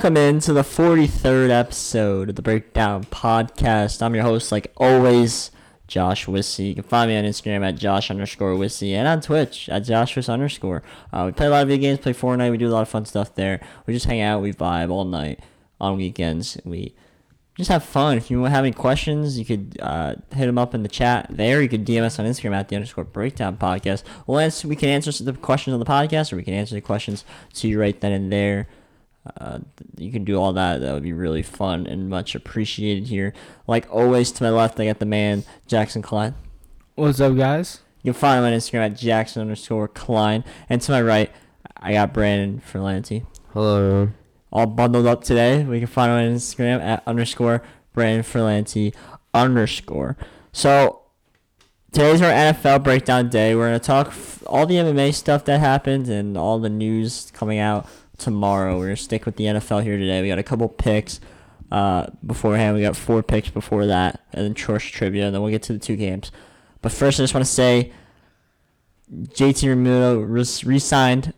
Welcome into the 43rd episode of the Breakdown Podcast. I'm your host, like always, Josh Wissy. You can find me on Instagram at Josh underscore Wissy and on Twitch at Joshua underscore. Uh, we play a lot of video games, play Fortnite, we do a lot of fun stuff there. We just hang out, we vibe all night on weekends. We just have fun. If you have any questions, you could uh, hit them up in the chat there. You could DM us on Instagram at the underscore breakdown podcast. We'll answer, we can answer the questions on the podcast or we can answer the questions to you right then and there. Uh, you can do all that. That would be really fun and much appreciated here. Like always, to my left, I got the man, Jackson Klein. What's up, guys? You can find him on Instagram at Jackson underscore Klein. And to my right, I got Brandon Ferlanti. Hello. All bundled up today. We can find him on Instagram at underscore Brandon Ferlanti underscore. So today's our NFL breakdown day. We're gonna talk f- all the MMA stuff that happened and all the news coming out tomorrow. We're gonna stick with the NFL here today. We got a couple picks uh, beforehand. We got four picks before that, and then Chorch trivia, and then we'll get to the two games. But first, I just want to say, JT res- re-signed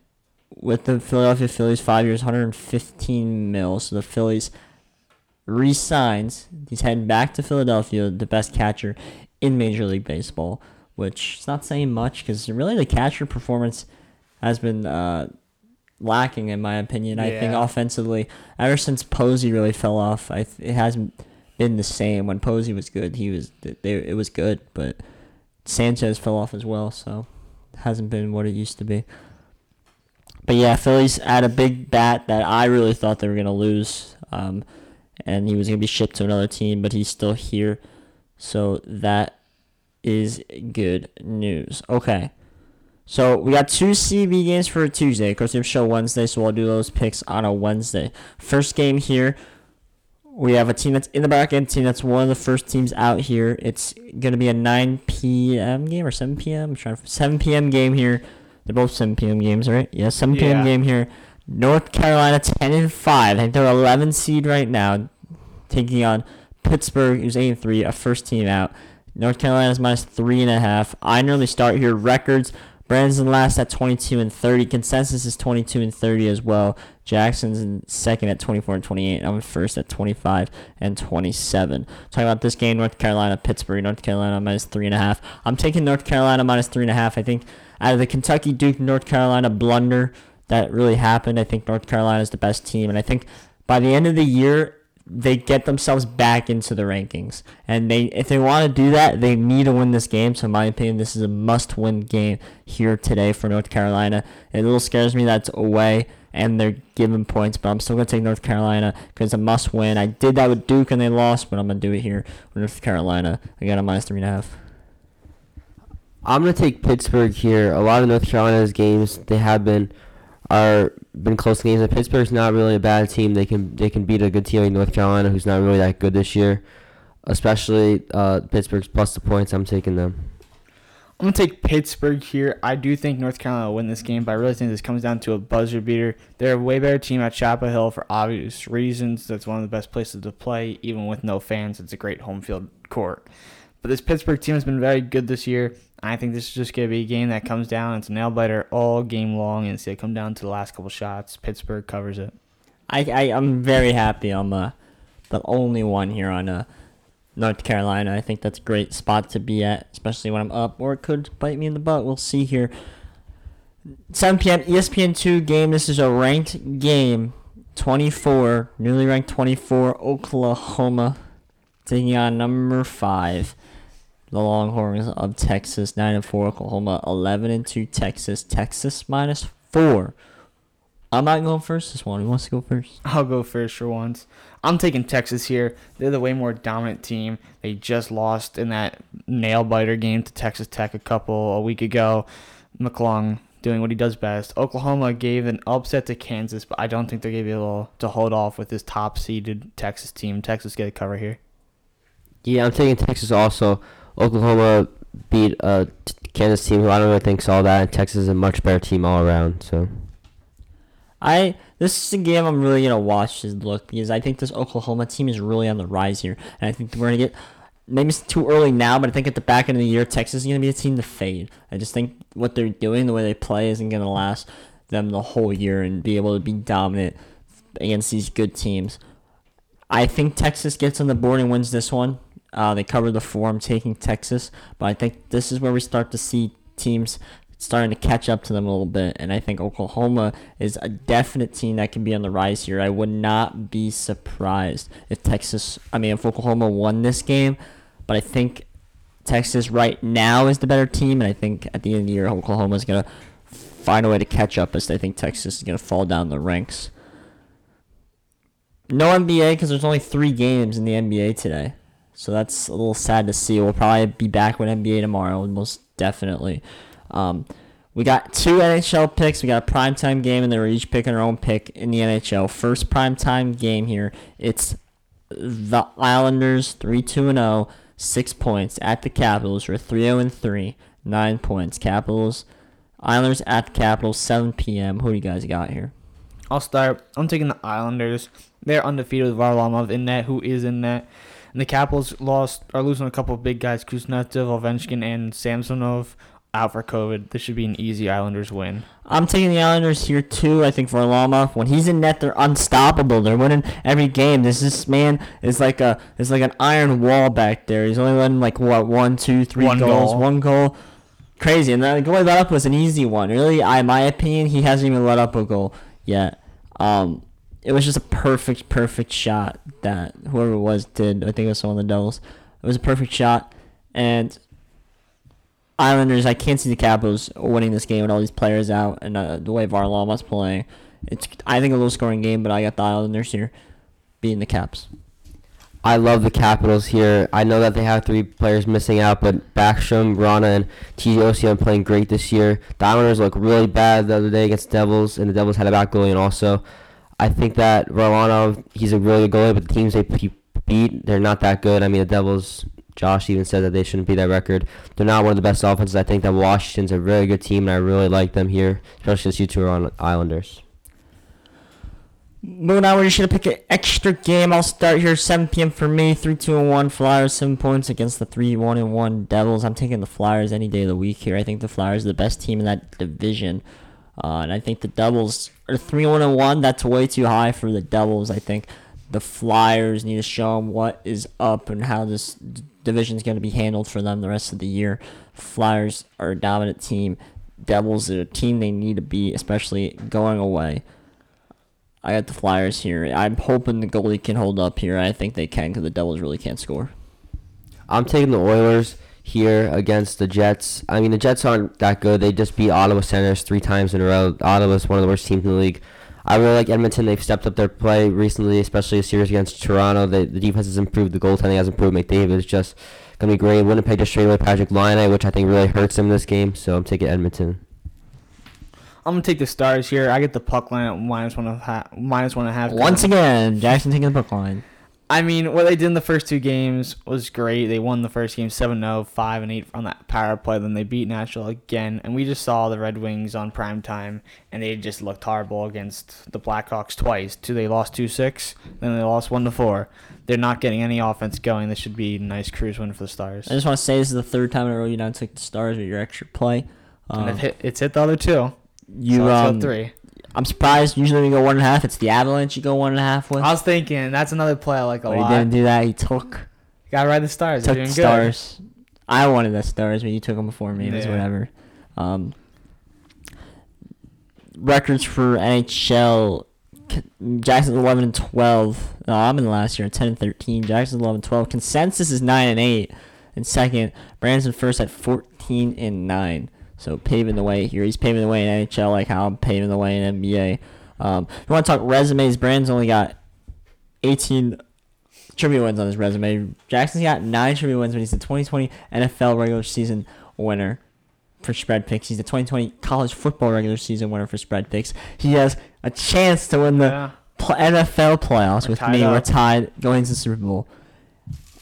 with the Philadelphia Phillies, five years, 115 mil. So the Phillies re-signs. He's heading back to Philadelphia, the best catcher in Major League Baseball, which is not saying much because really the catcher performance has been uh, lacking in my opinion. I think offensively, ever since Posey really fell off, I th- it hasn't been the same. When Posey was good, he was they, it was good, but Sanchez fell off as well, so it hasn't been what it used to be. But yeah, Phillies had a big bat that I really thought they were gonna lose, um, and he was gonna be shipped to another team, but he's still here, so that is good news. Okay. So we got two CB games for Tuesday. Of course, we have show Wednesday, so we'll do those picks on a Wednesday. First game here, we have a team that's in the back end, team that's one of the first teams out here. It's gonna be a 9 p.m. game or 7 p.m. I'm trying to 7 p.m. game here. They're both 7 p.m. games, right? Yeah, 7 p.m. Yeah. game here. North Carolina 10 and 5. I think they're 11 seed right now, taking on Pittsburgh, who's 8 and 3, a first team out. North Carolina Carolina's minus three and a half. I normally start here. Records. Brandon's in last at 22 and 30. Consensus is 22 and 30 as well. Jackson's in second at 24 and 28. I'm first at 25 and 27. Talking about this game, North Carolina, Pittsburgh. North Carolina minus three and a half. I'm taking North Carolina minus three and a half. I think out of the Kentucky Duke North Carolina blunder that really happened, I think North Carolina is the best team. And I think by the end of the year, they get themselves back into the rankings. And they if they want to do that, they need to win this game. So in my opinion, this is a must-win game here today for North Carolina. It a little scares me that's away and they're giving points, but I'm still gonna take North Carolina because it's a must-win. I did that with Duke and they lost, but I'm gonna do it here with North Carolina. I got a minus three and a half. I'm gonna take Pittsburgh here. A lot of North Carolina's games they have been are been close games. And Pittsburgh's not really a bad team. They can they can beat a good team like North Carolina, who's not really that good this year. Especially uh, Pittsburgh's plus the points. I'm taking them. I'm gonna take Pittsburgh here. I do think North Carolina will win this game, but I really think this comes down to a buzzer beater. They're a way better team at Chapel Hill for obvious reasons. That's one of the best places to play, even with no fans. It's a great home field court. But this Pittsburgh team has been very good this year. I think this is just gonna be a game that comes down. It's a nail biter all game long, and it's gonna come down to the last couple shots. Pittsburgh covers it. I, I I'm very happy. I'm uh, the only one here on uh, North Carolina. I think that's a great spot to be at, especially when I'm up, or it could bite me in the butt. We'll see here. 7 p.m. ESPN two game. This is a ranked game. 24, newly ranked 24, Oklahoma taking on number five, the Longhorns of Texas. 9 and 4, Oklahoma. 11 and 2, Texas. Texas minus four. I'm not going first this one. Who wants to go first? I'll go first for once. I'm taking Texas here. They're the way more dominant team. They just lost in that nail biter game to Texas Tech a couple a week ago. McClung doing what he does best. Oklahoma gave an upset to Kansas, but I don't think they're gonna be able to hold off with this top seeded Texas team. Texas get a cover here. Yeah, I'm taking Texas also. Oklahoma beat a t- Kansas team who I don't really think saw that. And Texas is a much better team all around. So I this is a game I'm really gonna watch this look because I think this Oklahoma team is really on the rise here, and I think we're gonna get maybe it's too early now, but I think at the back end of the year, Texas is gonna be a team to fade. I just think what they're doing, the way they play, isn't gonna last them the whole year and be able to be dominant against these good teams. I think Texas gets on the board and wins this one. Uh, they cover the four. I'm taking Texas, but I think this is where we start to see teams starting to catch up to them a little bit. And I think Oklahoma is a definite team that can be on the rise here. I would not be surprised if Texas, I mean, if Oklahoma won this game, but I think Texas right now is the better team, and I think at the end of the year, Oklahoma is going to find a way to catch up as I think Texas is going to fall down the ranks. No NBA because there's only three games in the NBA today. So that's a little sad to see. We'll probably be back with NBA tomorrow, most definitely. Um, we got two NHL picks. We got a primetime game, and they were each picking their own pick in the NHL. First primetime game here. It's the Islanders 3 2 and 0, six points at the Capitals. We're 3 0 and 3, nine points. Capitals, Islanders at the Capitals, 7 p.m. Who do you guys got here? I'll start. I'm taking the Islanders. They're undefeated with Varlamov in net, who is in net. And the Capitals lost are losing a couple of big guys, Kuznetsov, Ovechkin, and Samsonov out for COVID. This should be an easy Islanders win. I'm taking the Islanders here too. I think Varlamov, when he's in net, they're unstoppable. They're winning every game. This this man is like a is like an iron wall back there. He's only letting like what one, two, three One goals, goal. one goal. Crazy, and the goal he let up was an easy one. Really, I my opinion, he hasn't even let up a goal yet. Um, it was just a perfect, perfect shot that whoever it was did. I think it was one of the Devils. It was a perfect shot, and Islanders. I can't see the Capitals winning this game with all these players out and uh, the way Varlamov's playing. It's I think a low scoring game, but I got the Islanders here beating the Caps. I love the Capitals here. I know that they have three players missing out, but Backstrom, Vrana, and TJ Oshie playing great this year. The Islanders look really bad the other day against the Devils, and the Devils had a back goalie. And also, I think that Varlamov, he's a really good goalie, but the teams they beat, they're not that good. I mean, the Devils, Josh even said that they shouldn't be that record. They're not one of the best offenses. I think that Washington's a really good team, and I really like them here, especially since you two are on Islanders. Moving on, we're just gonna pick an extra game. I'll start here, 7 p.m. for me. 3 2 and 1 Flyers, 7 points against the 3 1 and 1 Devils. I'm taking the Flyers any day of the week here. I think the Flyers are the best team in that division. Uh, and I think the Devils are 3 1 and 1. That's way too high for the Devils. I think the Flyers need to show them what is up and how this division is going to be handled for them the rest of the year. Flyers are a dominant team. Devils are a team they need to beat, especially going away. I got the Flyers here. I'm hoping the goalie can hold up here. I think they can because the Devils really can't score. I'm taking the Oilers here against the Jets. I mean, the Jets aren't that good. They just beat Ottawa Senators three times in a row. Ottawa's one of the worst teams in the league. I really like Edmonton. They've stepped up their play recently, especially a series against Toronto. They, the defense has improved. The goaltending has improved. McDavid is just going to be great. Winnipeg just traded away Patrik Laine, which I think really hurts them this game. So I'm taking Edmonton. I'm gonna take the Stars here. I get the puck line at minus one and a half. Minus one and a half. Once again, Jackson taking the puck line. I mean, what they did in the first two games was great. They won the first game 7 0, 5 and 8 on that power play. Then they beat Nashville again. And we just saw the Red Wings on prime time, and they just looked horrible against the Blackhawks twice. Two, they lost 2 6, then they lost 1 to 4. They're not getting any offense going. This should be a nice cruise win for the Stars. I just want to say this is the third time in a row you now took the Stars with your extra play. and Um, it hit, it's hit the other two. you, so um, three. I'm surprised. Usually we go one and a half. It's the Avalanche you go one and a half with. I was thinking that's another play I like a But he didn't do that. He took Gotta ride the Stars. Took the good. Stars. I wanted the Stars, but you took them before me. Yeah. whatever. Um, records for NHL. Jackson's 11 and 12. No, I'm in the last year, 10 and 13. Jackson's 11 and 12. Consensus is 9 and 8. And second, Brandon's first at 14 and 9. So paving the way here. He's paving the way in NHL like how I'm paving the way in NBA. Um, if you want to talk resumes, Brandon's only got 18 trivia wins on his resume. Jackson's got 9 trivia wins, but he's the 2020 NFL regular season winner for spread picks. He's the 2020 college football regular season winner for spread picks. He has a chance to win the Yeah. pl- NFL playoffs We're with me. We're tied going into the Super Bowl.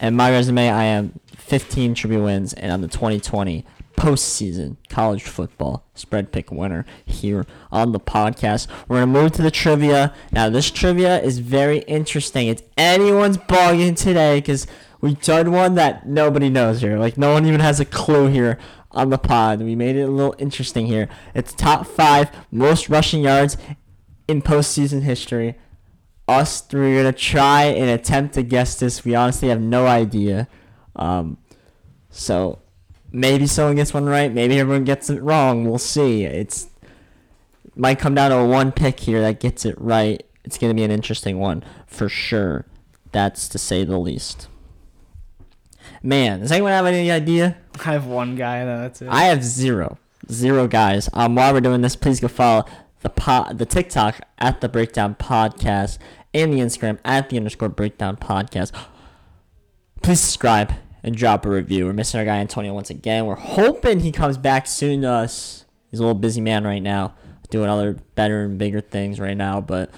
And my resume, I am 15 trivia wins, and I'm the 2020 postseason college football spread pick winner here on the podcast. We're gonna move to the trivia now. This trivia is very interesting. It's anyone's ball game today because we done one that nobody knows here. Like no one even has a clue here on the pod. We made it a little interesting here. It's top five most rushing yards in postseason history. us three are gonna try and attempt to guess this. We honestly have no idea. Um, so maybe someone gets one right. Maybe everyone gets it wrong. We'll see. It's might come down to a one pick here that gets it right. It's gonna be an interesting one for sure. That's to say the least. Man, does anyone have any idea? I have one guy. though, That's it. I have zero, zero guys. Um, while we're doing this, please go follow the pod, the TikTok at the Breakdown Podcast, and the Instagram at the underscore Breakdown Podcast. Please subscribe and drop a review. We're missing our guy Antonio once again. We're hoping he comes back soon to us. He's a little busy man right now, doing other better and bigger things right now, but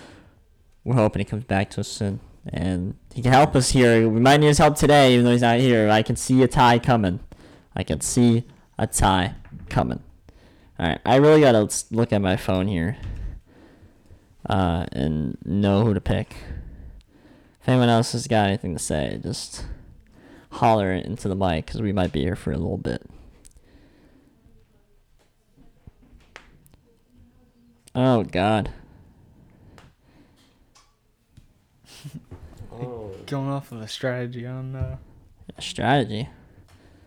we're hoping he comes back to us soon. And he can help us here. We might need his help today, even though he's not here. I can see a tie coming. I can see a tie coming. All right, I really gotta look at my phone here, uh, and know who to pick. If anyone else has got anything to say, just holler it into the mic because we might be here for a little bit. Oh God. Oh. Going off of a strategy on. Uh, Strategy.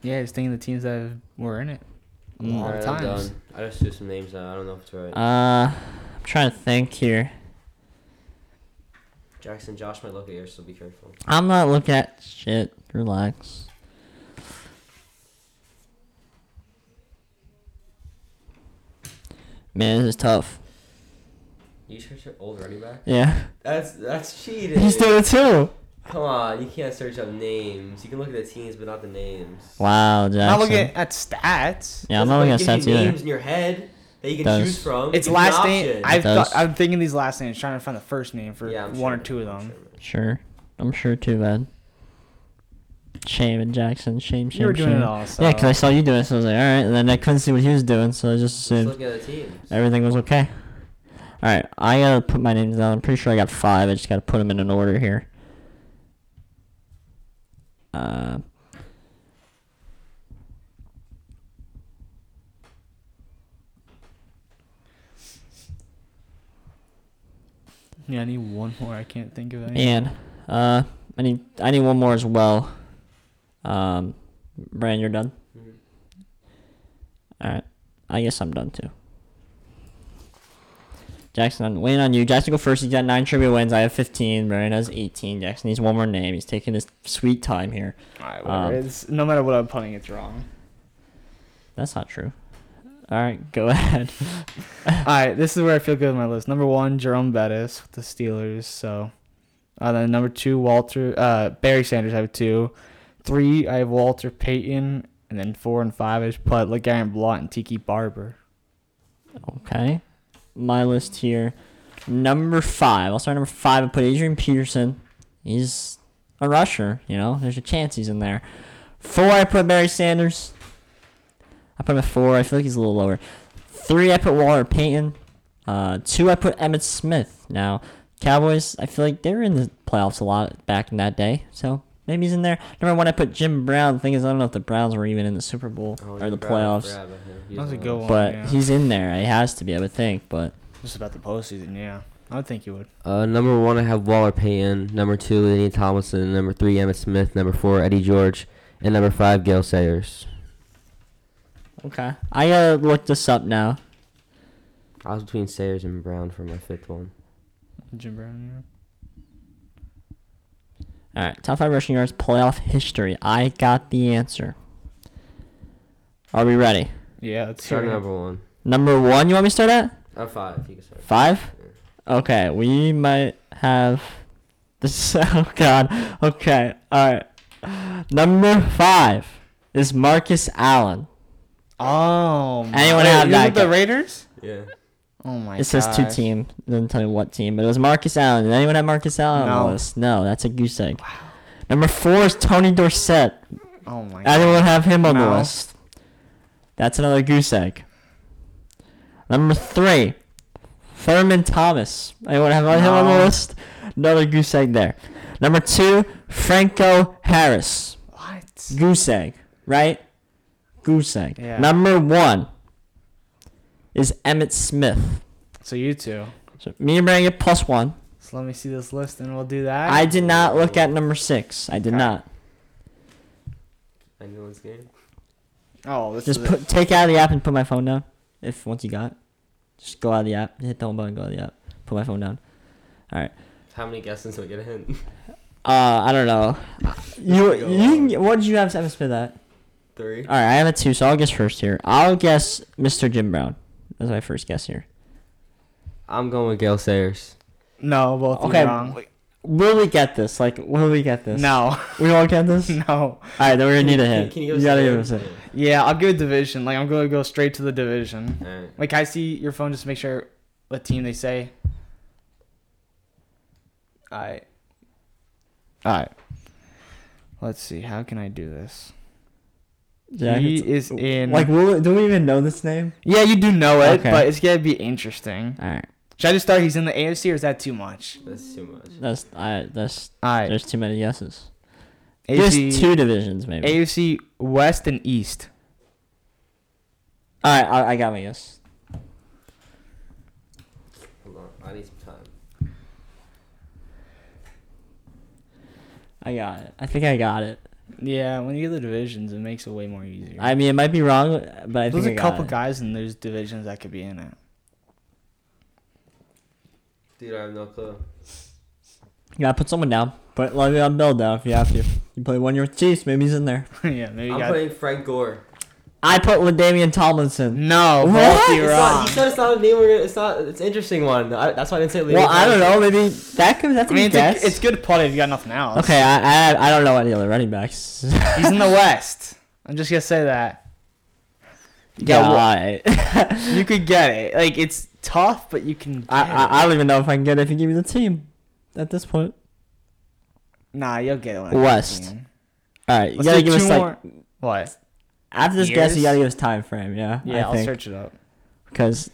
yeah, just thinking the teams that were in it a lot Alright, of I'm times. done. I just do some names out. I don't know if it's right. Uh, I'm trying to think here. Jackson, Josh might look at yours, so be careful. I'm not looking at shit. Relax. Man, this is tough. You search your old running back? Yeah. That's that's cheating. He's doing it too. Come on, you can't search up names. You can look at the teams, but not the names. Wow, Jackson. Not looking at stats. yeah, I'm not looking at stats give either. names in your head that you can Does. choose from. It's Give last an name. I've does. got, I'm thinking these last names, trying to find the first name for Yeah, I'm one or two of I'm them. sure. Sure. I'm sure too, man. Shame and Jackson. Shame, shame, You were doing shame. it all. So. Yeah, 'cause I saw you doing it, so I was like, alright. And then I couldn't see what he was doing, so I just Just assumed look at the teams. everything was okay. Alright, I gotta put my names down. I'm pretty sure I got five. I just gotta put them in an order here. Uh, Yeah, I need one more. I can't think of any. and uh, I need I need one more as well. Um, Brian, you're done. Mhm. All right, I guess I'm done too. Jackson, I'm waiting on you. Jackson, go first. He's got nine trivia wins. I have 15. Brian has 18. Jackson needs one more name. He's taking his sweet time here. All right, whatever. Um, it's, no matter what I'm putting, it's wrong. That's not true. All right, go ahead. All right, this is where I feel good with my list. Number one, Jerome Bettis with the Steelers. So, uh, then number two, Walter uh, Barry Sanders. I have two. Three, I have Walter Payton, and then four and five, I just put LeGarrette Blount and Tiki Barber. Okay. My list here. Number five. I'll start number five. I put Adrian Peterson. He's a rusher, you know. There's a chance he's in there. Four, I put Barry Sanders. I put him at four. I feel like he's a little lower. Three, I put Walter Payton. Uh, two, I put Emmitt Smith. Now, Cowboys, I feel like they were in the playoffs a lot back in that day, so maybe he's in there. Number one, I put Jim Brown. The thing is, I don't know if the Browns were even in the Super Bowl Oh, or the Brown, playoffs, forgot about him. He That was was a good one. but yeah. he's in there. He has to be, I would think, but. Just about the postseason, yeah. I would think you would. Uh, number one, I have Walter Payton. Number two, Lenny Tomlinson. Number three, Emmitt Smith. Number four, Eddie George. And number five, Gale Sayers. Okay. I gotta look this up now. I was between Sayers and Brown for my fifth one. Jim Brown, Yeah. All right. Top five rushing yards playoff history. I got the answer. Are we ready? yeah. Yeah, let's Start number one. Number one. You want me to start at Uh, five. You can start. five? Okay. We might have this. Oh God. Okay. All right. Number five is Marcus Allen. Oh, Anyone Wait, have that with the? Raiders? Yeah. Oh my. God. It says two team. It doesn't tell you what team, but it was Marcus Allen. Did anyone have Marcus Allen on No. the list? No, that's a goose egg. Wow. Number four is Tony Dorsett. Oh my. God. Anyone want have him on the No. list? That's another goose egg. Number three, Thurman Thomas. Anyone have him on the No. list? Another goose egg there. Number two, Franco Harris. What? Goose egg, right? Goose egg. Yeah. Number one is Emmitt Smith. So you two. So me and Brandon get plus one. So let me see this list, and we'll do that. I did not look at number six. I did Okay. not. Anyone's game. oh, this Just is put take out of the app and put my phone down. If once you got, just go out of the app, hit the home button, go out of the app, put my phone down. All right. How many guesses do we get a hint? Uh, I don't know. You you can, on. get- what did you have Seven spit that? Three. All right, I have a two, so I'll guess first here. I'll guess Mr. Jim Brown. That's my first guess here. I'm going with Gale Sayers. no, both of you Okay, wrong. w- will we get this? Like, will we get this? No, we won't get this. All no. right, then we're gonna need a Can- hint. Can you, you give us gotta a give us a hint. Yeah, I'll give a division. Like I'm gonna go straight to the division. Yeah. Alright. Like I see your phone, just to make sure what team they say. Alright. Alright. Let's see. How can I do this? Yeah, he it's- is in. Like, will, do we even know this name? yeah, you do know it, Okay. but it's gonna be interesting. All right, Should I just start? He's in the AFC, or is that too much? That's too much. that's I that's Alright. there's too many yeses. AFC, Just two divisions, maybe. AFC West and East. All right, I, I got my guess. Hold on. I need some time. I got it. I think I got it. Yeah, when you get the divisions, it makes it way more easier. I mean, it might be wrong, but I There's think a I got couple it. guys in those divisions that could be in it. Dude, I have no clue. You gotta put someone down. Put Le'Veon Bell down if you have to. You play one year with Chiefs, maybe he's in there. yeah, maybe you I'm got. putting Frank Gore. I put LaDainian Tomlinson. No, What? both you It's not, wrong. he said it's not a name. We're gonna, it's not. It's an interesting one. I, that's why I didn't say. Well, I don't know. Maybe that could that's I a mean, good it's, guess. a, it's good play if you got nothing else. okay, I, I I don't know any other running backs. He's in the West. I'm just gonna say that. You yeah, got one- alright. I, You could get it. Like it's tough, but you can. Get I it. I don't even know if I can get it if you give me the team. At this point, Nah, you'll get it. When I get West. the team. all right, you Let's gotta give us two like. What? After this guess, you years? gotta give us time frame. Yeah, Yeah, I I'll think search it up. because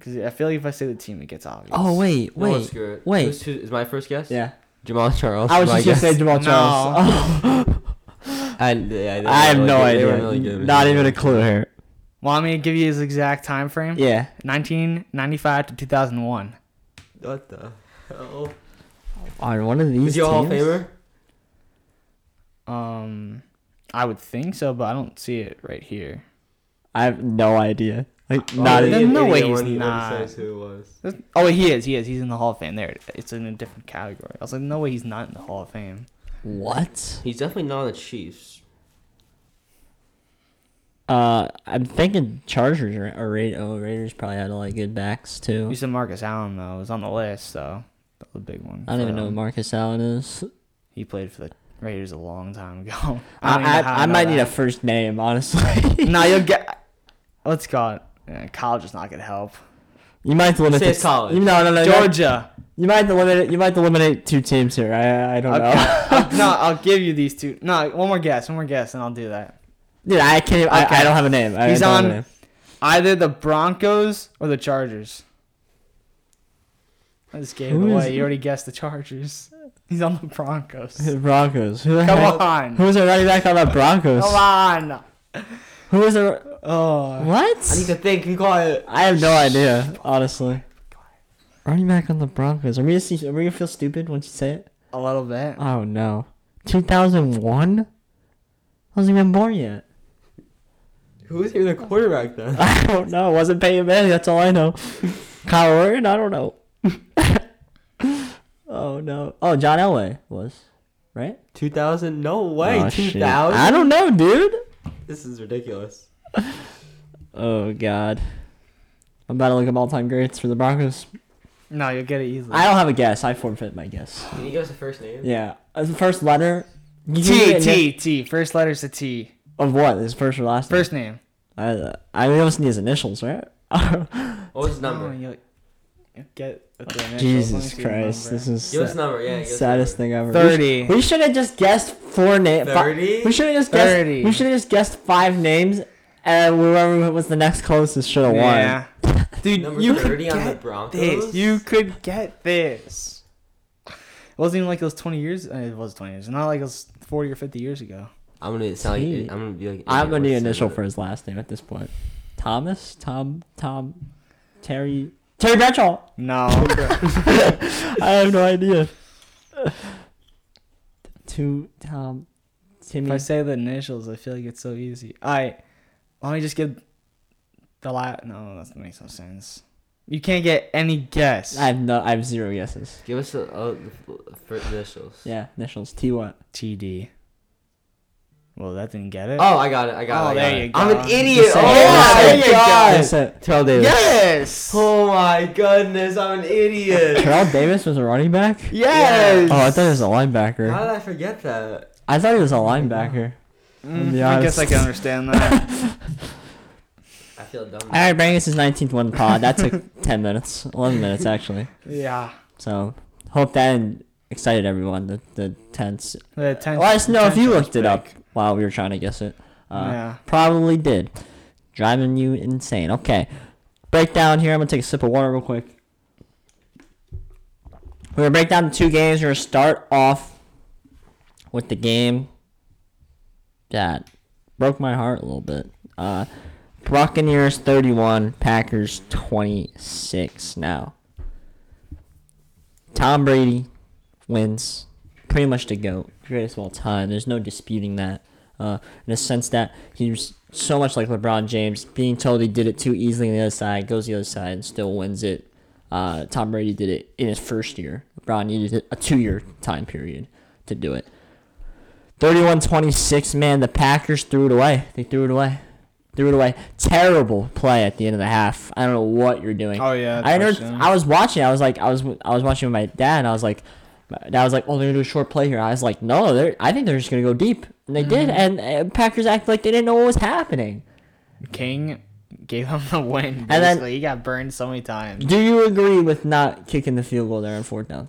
Cause I feel like if I say the team, it gets obvious. oh wait No, wait screw it. wait. Who's, who, is my first guess? yeah. Jamaal Charles. I was my just gonna guess. say Jamaal No. Charles. Oh, I, yeah, they I have were no good. They were idea. really good. Not even a clue here. Want me to give you his exact time frame? Yeah. 1995 to 2001. What the hell? On one of these Is he a Hall of teams? Famer? Um, I would think so, but I don't see it right here. I have no idea. Like Oh, not There's no way he's he- not. who was. There's- Oh, he is. He is. He's in the Hall of Fame. There, it's in a different category. I was like, no way, he's not in the Hall of Fame. What? He's definitely not on the Chiefs. Uh, I'm thinking Chargers or, or Ra- oh, Raiders probably had a lot of good backs too. You said Marcus Allen though. It was on the list, so that was a big one. I don't for even know who. Marcus Allen is. He played for the Raiders a long time ago. I don't I, I, know might need a first name, honestly. no, you'll get. Let's go. Yeah, college is not gonna help. you might have to limit Say it's college. You, no, no, no. might- Georgia. You might have to limit it. You might have to eliminate two teams here. I I don't Okay. know. No, I'll give you these two. No, one more guess. One more guess, and I'll do that. Dude, I can't. Even, I, I don't have a name. He's don't have a on- name. Either the Broncos or the Chargers. I just gave Who it is away. You already guessed the Chargers. He's on the Broncos. The Broncos. Who the Come heck? on. Who was the running back on the Broncos? Come on. Who was the? Oh. What? I need to think. Be quiet. I have no idea, honestly. Running back on the Broncos. Are we gonna see? Are we gonna feel stupid once you say it? A little bit. Oh no. 2001. I wasn't even born yet. Who was even the quarterback then? I don't know. It wasn't Peyton Manning. That's all I know. Kyle Orton. I don't know. Oh no. Oh, John Elway was, right? 2000? No oh, way. Oh, shit. 2000? I don't know, dude. This is ridiculous. Oh god. I'm about to look up all-time greats for the Broncos. No, you'll get it easily. I don't have a guess. I forfeit my guess. Can you give us a first name? Yeah. As the first letter. T T T get a T T. First letter's a T. Of what? His first or last? name? First name. I I mean, almost need his initials, right? What was his number? you'll, you'll get the initials. Let me Jesus Christ, this is Give us sa- number. Yeah. Give us the saddest number. thing ever. 30. We, should have just guessed four names. 30? We should have just guessed. 30. We should have just guessed five names, and whoever was the next closest should have won. Yeah. Dude, Number you could 30 on the get Broncos? this. You could get this. It wasn't even like it was 20 years. uh, It was 20 years. Not like it was 40 or 50 years ago. I'm gonna sound. T. Like, I'm gonna be like. I'm gonna idiot need initial for his last name at this point. Thomas, Tom, Tom, Terry, Terry Bradshaw. No. I have no idea. To Tom, Timmy. if I say the initials, I feel like it's so easy. I let me just give the last. No, that makes no sense. You can't get any guess. I have no. I have zero guesses. Give us the, uh, the first initials. Yeah, initials. T what? TD. Well, that didn't get it. Oh, I got it. I got Oh, it. I got there it. you I'm an idiot. Just Oh it. My say god. Just say it. Terrell Davis. yes. Oh my goodness, I'm an idiot. Terrell Davis was a running back. Yes. Oh, I thought he was a linebacker. How did I forget that? I thought he was a linebacker. Mm, I guess I can understand that. I feel dumb. All right, bringing us his 19th one pod. That took 10 minutes, 11 minutes actually. yeah. So hope that excited everyone. The the tense. The ten- Let us know if you tension was looked it up big. While we were trying to guess it. Uh, yeah. Probably did. Driving you insane. Okay. Breakdown here. I'm going to take a sip of water real quick. We're going to break down the two games. We're going to start off with the game that broke my heart a little bit. Uh, Buccaneers 31, Packers 26 now. Tom Brady wins. Pretty much the GOAT. Greatest of all time. There's no disputing that uh, in the sense that he's so much like LeBron James, being told he did it too easily on the other side, goes the other side and still wins it. Uh, Tom Brady did it in his first year. LeBron needed a two-year time period to do it. 31-26, man, the Packers threw it away. They threw it away. Threw it away. Terrible play at the end of the half. I don't know what you're doing. Oh yeah. I heard. I was watching. I was like, I was, I was watching with my dad, and I was like, my dad was like, "Oh, they're gonna do a short play here." I was like, "No, they're. I think they're just gonna go deep," and they did. Mm-hmm. And uh, Packers acted like they didn't know what was happening. King gave him the win. And then- he got burned so many times. Do you agree with not kicking the field goal there on fourth down?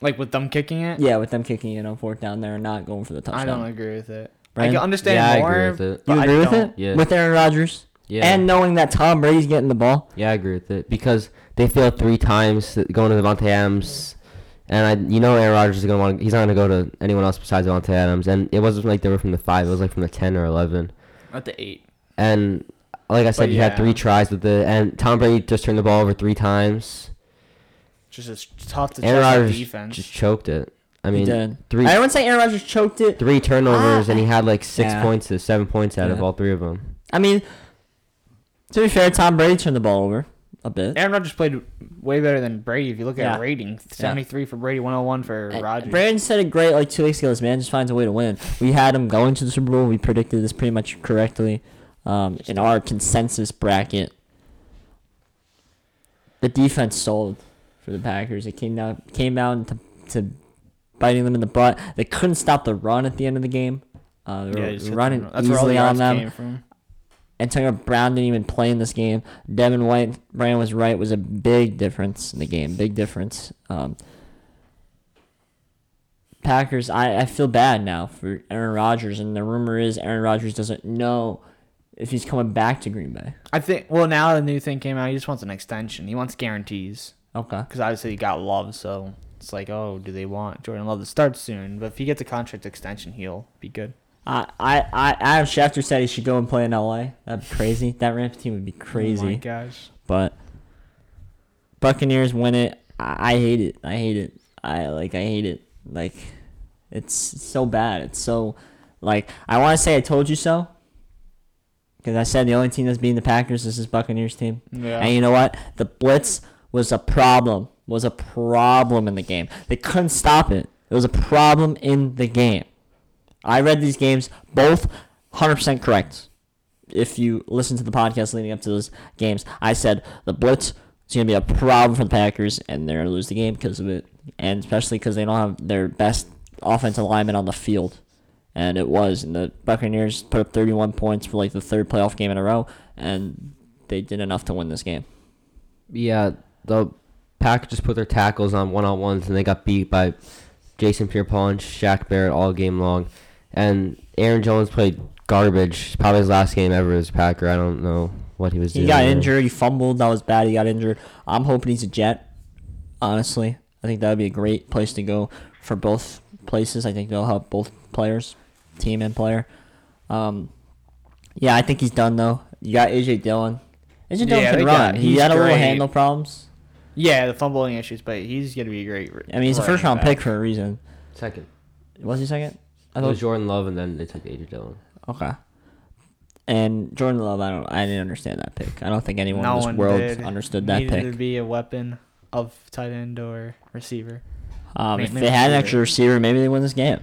Like with them kicking it. Yeah, with them kicking it on fourth down, they're not going for the touchdown. I don't agree with it. I Brandon? can understand Yeah, I agree with it. but You I agree with don't. it? Yeah. With Aaron Rodgers Yeah. and knowing that Tom Brady's getting the ball. yeah, I agree with it because they failed three times going to Davante Adams, and I, you know, Aaron Rodgers is gonna want. He's not gonna go to anyone else besides Davante Adams, and it wasn't like they were from the five. It was like from the ten or eleven, At the eight. and like I said, But you had three tries with the and Tom Brady just turned the ball over three times. Just as tough to Aaron trust Rodgers defense. just choked it. I mean, three I wouldn't say Aaron Rodgers choked it. three turnovers, and he ah. had like six Yeah. points to seven points out of Yeah. all three of them. I mean, to be fair, Tom Brady turned the ball over a bit. Aaron Rodgers played way better than Brady. If you look at Yeah. rating, seventy three for Brady, one hundred one for And Rodgers. Brandon said it great like two weeks ago. This man just finds a way to win. We had him going to the Super Bowl. We predicted this pretty much correctly um, in our consensus bracket. The defense sold for the Packers. It came down came down to, to biting them in the butt. They couldn't stop the run at the end of the game. Uh, they were Yeah, running them. That's where all the easily on them. Antonio Brown didn't even play in this game. Devin White, Brandon was right, was a big difference in the game. Big difference. Um, Packers, I, I feel bad now for Aaron Rodgers, and the rumor is Aaron Rodgers doesn't know if he's coming back to Green Bay. I think. Well, now the new thing came out. He just wants an extension. He wants guarantees Okay. because obviously he got Love. So it's like, oh, do they want Jordan Love to start soon? But if he gets a contract extension, he'll be good. I, I, I, Adam Schefter said he should go and play in LA. That'd be crazy. That Rams team would be Oh my crazy. gosh. but Buccaneers win it. I, I hate it. I hate it. I like. I hate it. Like, it's so bad. It's so like. I want to say I told you so. Because I said the only team that's beating the Packers is this Buccaneers team. Yeah. And you know what? The blitz was a problem. Was a problem in the game. They couldn't stop it. It was a problem in the game. I read these games both 100% correct. If you listen to the podcast leading up to those games, I said the blitz is going to be a problem for the Packers, and they're going to lose the game because of it, and especially because they don't have their best offensive lineman on the field. And it was, and the Buccaneers put up 31 points for like the third playoff game in a row, and they did enough to win this game. Yeah, the Packers just put their tackles on one on ones and they got beat by Jason Pierre-Paul, Shaq Barrett all game long, and Aaron Jones played garbage. Probably his last game ever as a Packer. I don't know what he was doing. He got there. injured. He fumbled. That was bad. He got injured. I'm hoping he's a Jet. Honestly, I think that would be a great place to go for both places. I think they'll help both players, team and player. Um, yeah, I think he's done though. You got AJ Dillon. AJ Dillon Yeah, can they run. got- he had a little great. handle problems. Yeah, the fumbling issues, but he's gonna be a great. I mean, he's a first round back. pick for a reason. Second. Was he second? I It thought was Jordan Love, and then they took AJ Dillon. Okay. And Jordan Love, I don't, I didn't understand that pick. I don't think anyone No in this one world did. understood that Needed pick. to be a weapon of tight end or receiver. Um, if they had an extra receiver, maybe they win this game.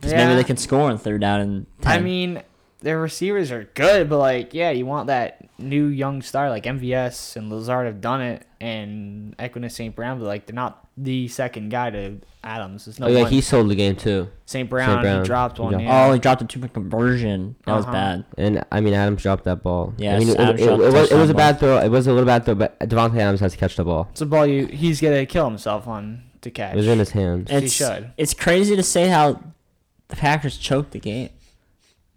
'Cause maybe Yeah. they can score on third down and 10. I mean, their receivers are good, but like, yeah, you want that new young star like MVS and Lazard have done it, and Equanimeous St. Brown, but like they're not the second guy to Adams. There's no oh yeah, one. he sold the game too. St. Brown, Brown, he dropped he one. dropped- Yeah. oh, he dropped a two point conversion. That was Uh-huh. bad. And I mean, Adams dropped that ball. Yeah, I mean, it, Adams it, dropped it, the was, it was a bad throw. It was a little bad throw, but Davante Adams has to catch the ball. it's a ball you he's gonna kill himself on to catch. It was in his hands. He should. It's crazy to say how the Packers choked the game.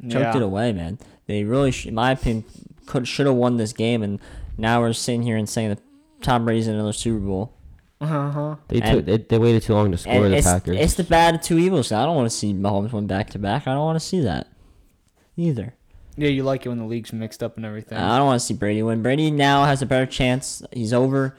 Choked yeah. it away, man. They really, sh- in my opinion, could should have won this game, and now we're sitting here and saying that Tom Brady's in another Super Bowl. Uh-huh. They and- took they, they waited too long to score the it's, Packers. it's the bad of two evils. I don't want to see Mahomes win back to back. I don't want to see that either. Yeah, you like it when the league's mixed up and everything. I don't want to see Brady win. Brady now has a better chance. He's over,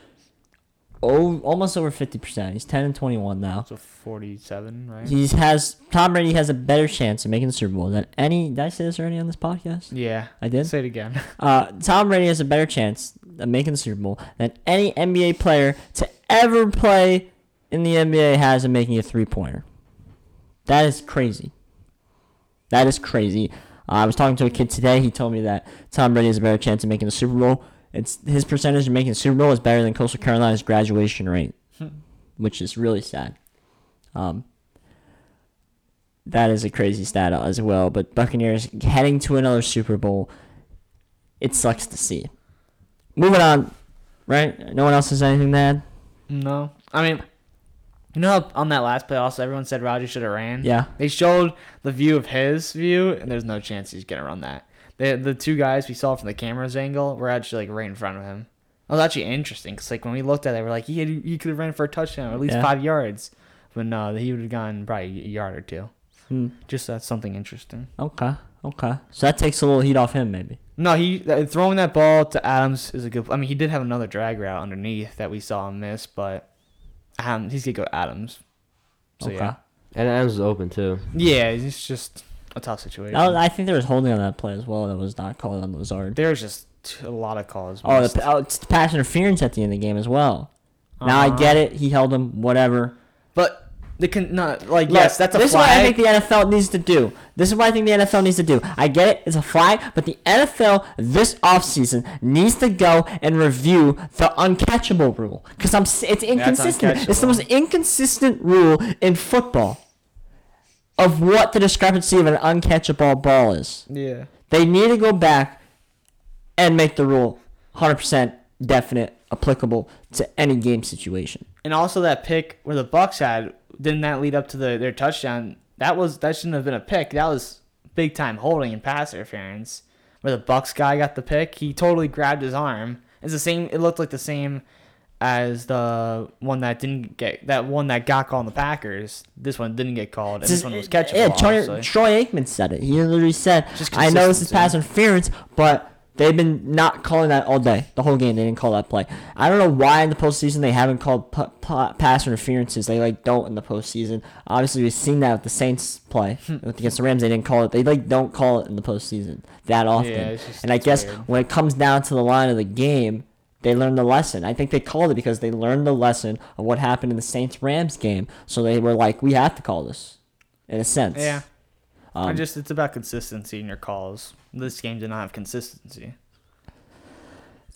oh, almost over fifty percent. He's ten and twenty one now. so 47, right? He has Tom Brady has a better chance of making the Super Bowl than any. Did I say this already on this podcast? yeah. I did. Say it again. Uh, Tom Brady has a better chance of making the Super Bowl than any NBA player to ever play in the NBA has of making a three pointer. That is crazy. That is crazy. Uh, I was talking to a kid today. He told me that Tom Brady has a better chance of making the Super Bowl. It's his percentage of making the Super Bowl is better than Coastal Carolina's graduation rate, which is really sad. Um, that is a crazy stat as well. But Buccaneers heading to another Super Bowl it sucks to see. Moving on, right? No one else has anything to add? No. I mean, you know how on that last play also everyone said Roger should have ran? Yeah. They showed the view of his view, and there's no chance he's gonna run that. The the two guys we saw from the camera's angle were actually like right in front of him. That was actually interesting because like when we looked at it, we're like, he had, he could have ran for a touchdown or at least Yeah. five yards, but no, he would have gone probably a yard or two. Hmm. Just that's something interesting. Okay. Okay. So that takes a little heat off him, maybe. No, he uh, throwing that ball to Adams is a good. I mean, he did have another drag route underneath that we saw him miss, but um, he's gonna go Adams. So okay. yeah, and Adams is open too. yeah, it's just a tough situation. That was- I think there was holding on that play as well that was not called on Lazard. There's just a lot of calls. Oh, the, oh, it's the pass interference at the end of the game as well. Now I Uh-huh. get it. He held him. Whatever. but the con- not like Look, yes, that's a this flag. is what I think the NFL needs to do. This is what I think the NFL needs to do. I get it, it's a flag, but the NFL this offseason needs to go and review the uncatchable rule because I'm it's inconsistent. it's the most inconsistent rule in football of what the discrepancy of an uncatchable ball is. yeah, They need to go back and make the rule 100% definite, applicable to any game situation. and also that pick where the Bucks had didn't that lead up to the their touchdown? That was that shouldn't have been a pick. That was big time holding and pass interference. Where the Bucks guy got the pick, he totally grabbed his arm. It's the same. It looked like the same as the one that didn't get that one that got called on the Packers. This one didn't get called, and this one was catchable. Yeah, Troy. Troy Aikman said it. He literally said, "I know this is pass interference, but they've been not calling that all day, the whole game. They didn't call that play. I don't know why in the postseason they haven't called p- p- pass interferences. They like don't in the postseason. Obviously, we've seen that with the Saints play with against the Rams. They didn't call it. They like don't call it in the postseason that often. Yeah, just- and I guess weird. when it comes down to the line of the game." They learned the lesson. I think they called it because they learned the lesson of what happened in the Saints Rams game. So they were like, "We have to call this," in a sense. Yeah, I Um, just it's about consistency in your calls. This game did not have consistency.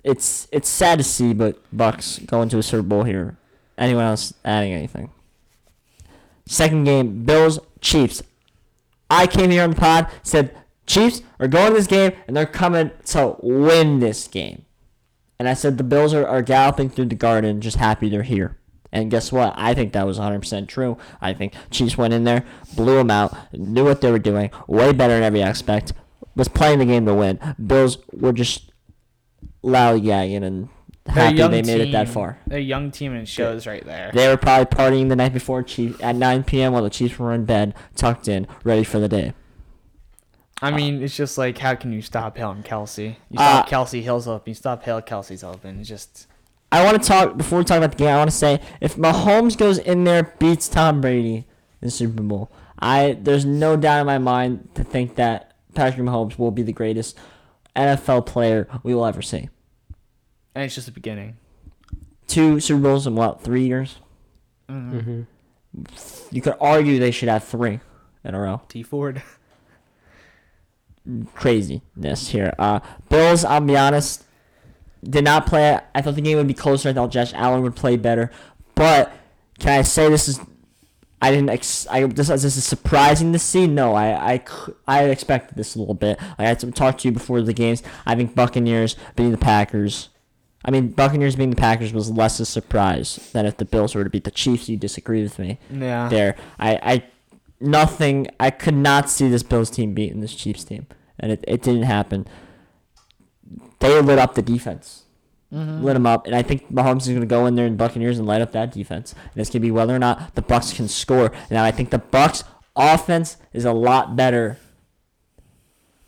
it's it's sad to see, but Bucks going to a Super Bowl here. Anyone else adding anything? Second game, Bills Chiefs. I came here on the pod said Chiefs are going to this game and they're coming to win this game. And I said the Bills are, are galloping through the garden, just happy they're here. And guess what? I think that was 100% true. I think Chiefs went in there, blew them out, knew what they were doing, way better in every aspect, was playing the game to win. Bills were just lollygagging and happy they made it that far. They're a young team and it shows right there. They were probably partying the night before Chief at 9 p.m. while the Chiefs were in bed, tucked in, ready for the day. I mean, it's just like how can you stop Hill Kelce? You stop Uh, Kelce, Hill's open. You stop Hill, Kelce's open. It's just I want to talk before we talk about the game. I want to say if Mahomes goes in there beats Tom Brady in the Super Bowl, I there's no doubt in my mind to think that Patrick Mahomes will be the greatest NFL player we will ever see. and it's just the beginning. Two Super Bowls in what three years? Mm-hmm. Mm-hmm. You could argue they should have three in a row. T Ford. Craziness here. Uh, Bills. I'll be honest, did not play. I thought the game would be closer. I thought Josh Allen would play better. But can I say this is? I didn't. Ex- I this, this is surprising to see. No, I I I expected this a little bit. Like I had to talk to you before the games. I think Buccaneers beating the Packers. I mean, Buccaneers beating the Packers was less a surprise than if the Bills were to beat the Chiefs. You disagree with me Yeah. there. I, I nothing. I could not see this Bills team beating this Chiefs team, and it, it didn't happen. They lit up the defense, Mm-hmm. lit them up, and I think Mahomes is going to go in there in Buccaneers and light up that defense. And it's going to be whether or not the Bucks can score. Now I think the Bucks offense is a lot better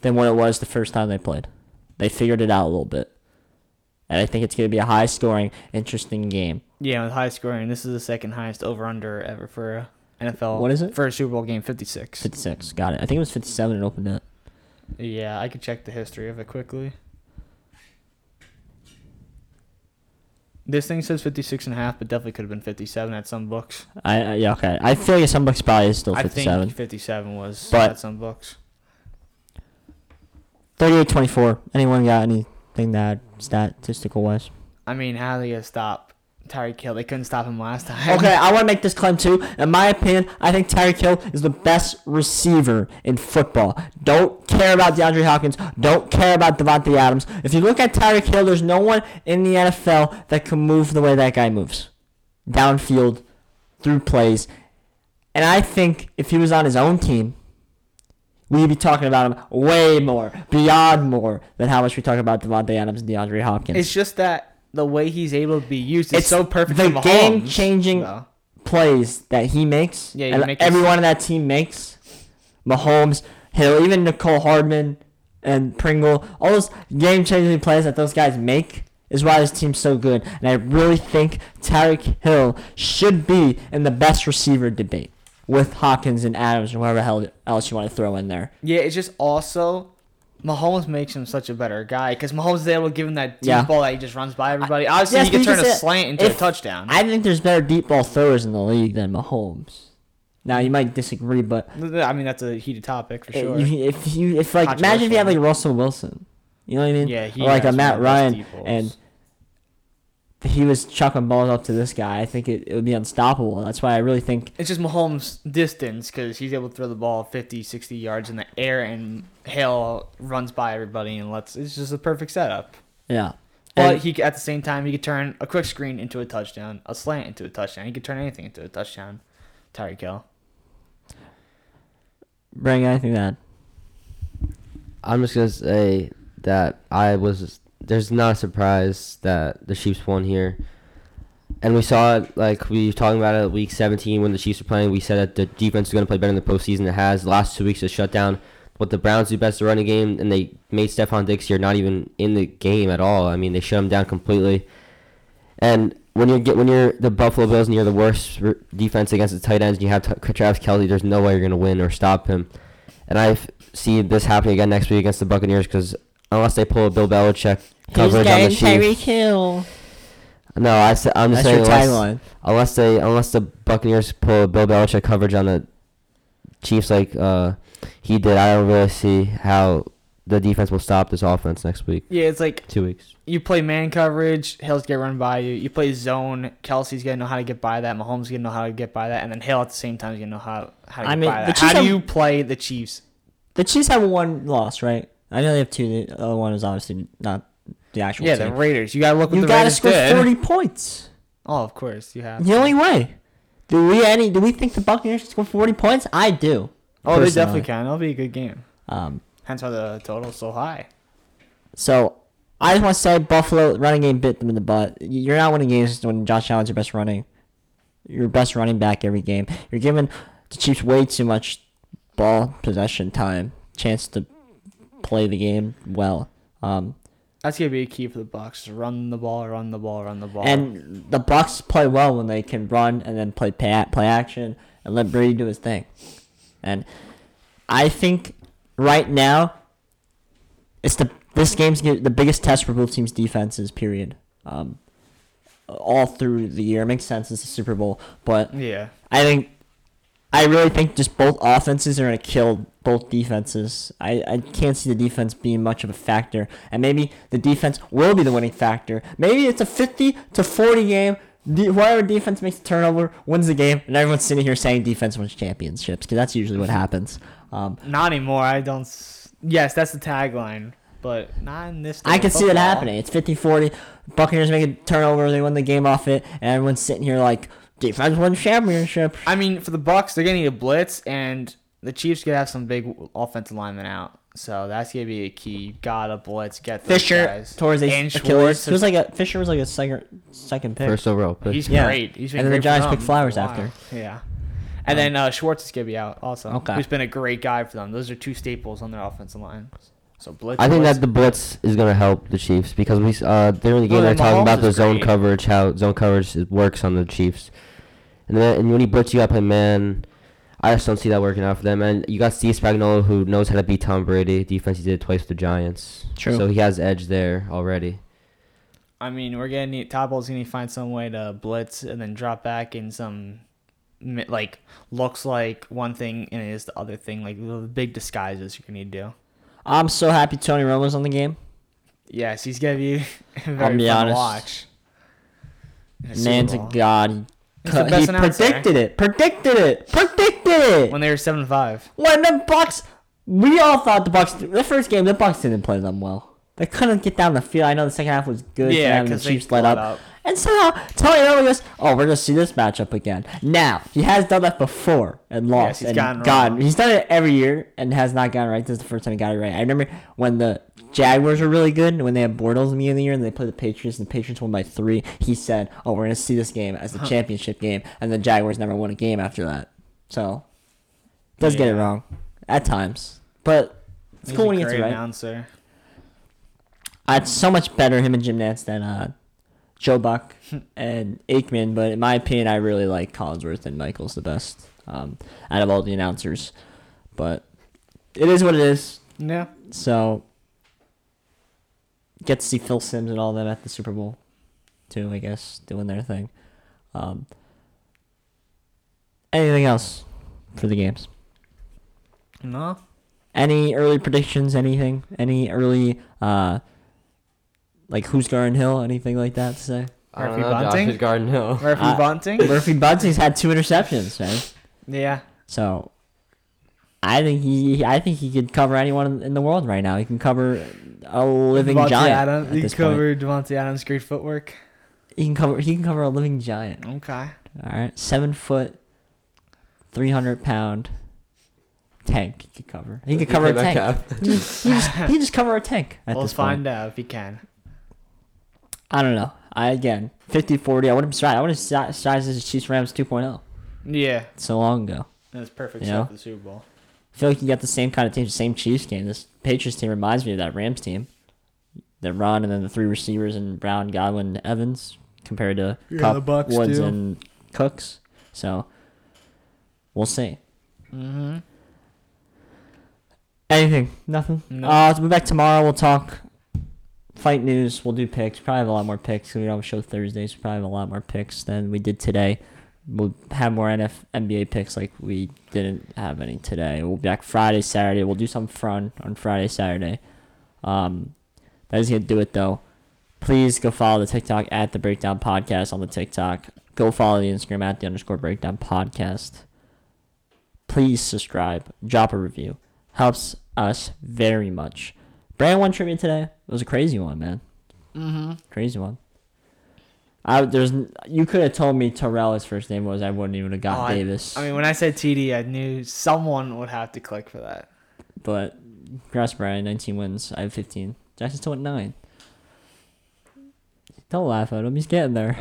than what it was the first time they played. They figured it out a little bit. And I think it's going to be a high scoring, interesting game. Yeah, with high scoring. This is the second highest over under ever for a NFL. What is it? For a Super Bowl game, 56. 56. Got it. I think it was 57 and opened it. Yeah, I could check the history of it quickly. This thing says 56 and a half, but definitely could have been 57 at some books. I, I yeah okay. I feel like some books probably is still I 57. think 57 was But- at some books. 38-24. Anyone got anything that statistical wise? I mean, how they gonna stop Tyreek Hill? They couldn't stop him last time. Okay, I want to make this claim too. In my opinion, I think Tyreek Hill is the best receiver in football. Don't care about DeAndre Hopkins. Don't care about Davante Adams. If you look at Tyreek Hill, there's no one in the NFL that can move the way that guy moves, downfield, through plays. And I think if he was on his own team, we'd be talking about him way more, beyond more than how much we talk about Davante Adams and DeAndre Hopkins. It's just that the way he's able to be used is It's so perfect the game-changing though. plays that he makes, Yeah, and makes- everyone on that team makes. Mahomes, Hill, even Mecole Hardman and Pringle, all those game-changing plays that those guys make is why this team's so good. And I really think Tyreek Hill should be in the best receiver debate with Hawkins and Adams or whoever hell else you want to throw in there. Yeah, it's just also Mahomes makes him such a better guy because Mahomes is able to give him that deep Yeah. ball that he just runs by everybody. Obviously, Yes, he can turn a slant into a touchdown. I think there's better deep ball throwers in the league than Mahomes. Now you might disagree, but I mean, that's a heated topic for sure. if you if like imagine if you had like Russell Wilson, you know what I mean? Yeah, he or like a Matt Ryan, and he was chucking balls up to this guy. I think it, it would be unstoppable. That's why I really think It's just Mahomes' distance because he's able to throw the ball 50, 60 yards in the air, and Hale runs by everybody and lets. It's just a perfect setup. yeah. But And- he at the same time he could turn a quick screen into a touchdown, a slant into a touchdown. He could turn anything into a touchdown. Tyreek Hill. bring anything that I'm just gonna say that I was. There's not a surprise that the Chiefs won here, and we saw it like we were talking about it at week 17 when the Chiefs were playing. We said that the defense is gonna play better in the postseason. It has. The last two weeks to shut down what the Browns do best the running game, and they made Stefon Diggs here not even in the game at all. I mean, they shut him down completely. And when you get when you're the Buffalo Bills and you're the worst defense against the tight ends, and you have t- Travis Kelce, there's no way you're gonna win or stop him. And I see this happening again next week against the Buccaneers because unless they pull a Bill Belichick coverage on the Chiefs, Hill. no, I sa- I'm just That's your saying unless, tagline. unless they unless the Buccaneers pull a Bill Belichick coverage on the Chiefs like uh, he did, I don't really see how the defense will stop this offense next week. Yeah, it's like Two weeks. you play man coverage, Hill's gonna run by you. You play zone, Kelce's gonna know how to get by that. Mahomes gonna know how to get by that, and then Hill at the same time is gonna know how how to I get mean, by the that. Chiefs How do have- you play the Chiefs? The Chiefs have one loss, right? I know they have two. The other one is obviously not the actual Yeah, the. Raiders. You gotta look what you the gotta Raiders score did. forty points. Oh, of course you have. The only way. Do we any? Do we think the Buccaneers can score forty points? I do. Oh, they definitely can. It'll be a good game. Um, Hence why the total's so high. so I just want to say Buffalo running game bit them in the butt. You're not winning games when Josh Allen's your best running, your best running back every game. You're giving the Chiefs way too much ball possession time, chance to play the game well. Um, That's gonna be a key for the Bucks. Run the ball, run the ball, run the ball. and the Bucks play well when they can run and then play pay, play action and let Brady do his thing. And I think right now it's the this game's the biggest test for both teams' defenses. Period. Um, all through the year, it makes sense. It's a Super Bowl, but yeah, I think I really think just both offenses are gonna kill both defenses. I, I can't see the defense being much of a factor, and maybe the defense will be the winning factor. Maybe it's a fifty to forty game. The, whoever defense makes a turnover wins the game, and everyone's sitting here saying defense wins championships because that's usually what happens. Um, not anymore. I don't. s- Yes, that's the tagline, but not in this. I can see that happening. It's 50-40. Buccaneers make a turnover, they win the game off it, and everyone's sitting here like defense wins championship. I mean, for the Bucks, they're gonna need a blitz, and the Chiefs gonna have some big offensive linemen out. So that's gonna be a key. You gotta blitz, get those Fisher guys. towards his and Achilles. Schwartz. It was like a Fisher was like a second second pick. First overall pick. He's Yeah. great. He's been And then the great for Giants them pick Flowers for a after. Yeah. And then uh, Schwartz is gonna be out also. Okay. Who's been a great guy for them. Those are two staples on their offensive line. So blitz. I think blitz. that the blitz is gonna help the Chiefs because we uh during the game Well, they're then talking about the zone great. coverage, how zone coverage works on the Chiefs, and then and when he blitz, you up, to play man. I just don't see that working out for them. And you got Steve Spagnuolo who knows how to beat Tom Brady. Defense he did it twice with the Giants. True. So he has edge there already. I mean, we're gonna need Todd gonna need to find some way to blitz and then drop back in some like looks like one thing and it is the other thing. Like the big disguises you're gonna need to do. I'm so happy Tony Romo's on the game. Yes, he's gonna be very be fun honest. to watch. in Man to God. He's the best he announcer. predicted it. Predicted it. Predicted it. when they were seven five. When the Bucks, we all thought the Bucks. The first game, the Bucks didn't play them well. They couldn't get down the field. I know the second half was good. Yeah, and the Chiefs let up. up. And somehow Tony Romo goes, "Oh, we're gonna see this matchup again." Now he has done that before and lost he's and gotten. He's done it every year and has not gotten right. This is the first time he got it right. I remember when the Jaguars were really good and when they had Bortles in the the year and they played the Patriots and the Patriots won by three. He said, "Oh, we're gonna see this game as the championship game," and the Jaguars never won a game after that. So does get it wrong at times, but it's He's cool when he gets it right. announcer. Uh, it's so much better him and Jim Nantz than uh, Joe Buck and Aikman. But in my opinion, I really like Collinsworth and Michaels the best um, out of all the announcers. But it is what it is. Yeah. So get to see Phil Simms and all them at the Super Bowl too. I guess doing their thing. Um, anything else for the games? No. Any early predictions? Anything? Any early uh, like who's Garden Hill? Anything like that to say? I don't Murphy know, Bunting? Josh's Garden Hill. Murphy Uh, Bunting. Murphy Bunting's had two interceptions, man. Yeah. So I think he I think he could cover anyone in- in the world right now. He can cover a living Davante giant. Adams. at You this point. covered Davante Adams' great footwork. He can cover he can cover a living giant. Okay. All right, seven foot, three hundred pound tank. He could cover. He could cover a tank. He just, he just he just cover a tank at We'll this point. find out if he can. I don't know. I again 50-40. I wouldn't be surprised. I wouldn't si- size this as Chiefs Rams 2.0 Yeah. so long ago. That's perfect You know? for the Super Bowl. I feel like you got the same kind of team, the same Chiefs game. This Patriots team reminds me of that Rams team. The run and then the three receivers and Brown, Godwin, Evans compared to Yeah, Kupp, the Bucks Woods, too. and Cooks. So we'll see. Mm-hmm. Anything? Nothing. No. Uh, we'll be back tomorrow. We'll talk fight news. We'll do picks. Probably have a lot more picks. We don't show Thursdays. We probably have a lot more picks than we did today. We'll have more NF NBA picks like we didn't have any today. We'll be back Friday, Saturday. We'll do some fun on Friday, Saturday. Um, that is gonna do it though. Please go follow the TikTok at the Breakdown Podcast on the TikTok. Go follow the Instagram at the underscore Breakdown Podcast. Please subscribe. Drop a review. Helps us very much. Brand one trivia today. It was a crazy one, man. Mm-hmm. Crazy one. I there's you could have told me Terrell his first name was I wouldn't even have got Oh, Davis. I mean, when I said TD, I knew someone would have to click for that. but Grass Brian, 19 wins. I have 15. Jackson still at nine. Don't laugh at him. He's getting there.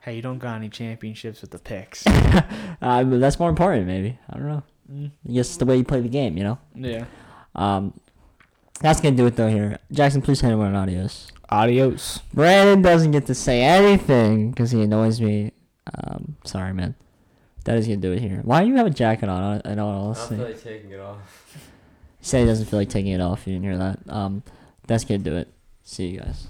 Hey, you don't got any championships with the picks. Uh, that's more important, maybe. I don't know. Mm. I guess it's the way you play the game, you know. Yeah. Um, that's gonna do it though. Here, Jackson, please hand me an adios. Adios. Brandon doesn't get to say anything because he annoys me. Um, sorry, man. That is gonna do it here. Why do you have a jacket on? I don't honestly. like taking it off. He said he doesn't feel like taking it off. You didn't hear that. Um, that's gonna do it. See you guys.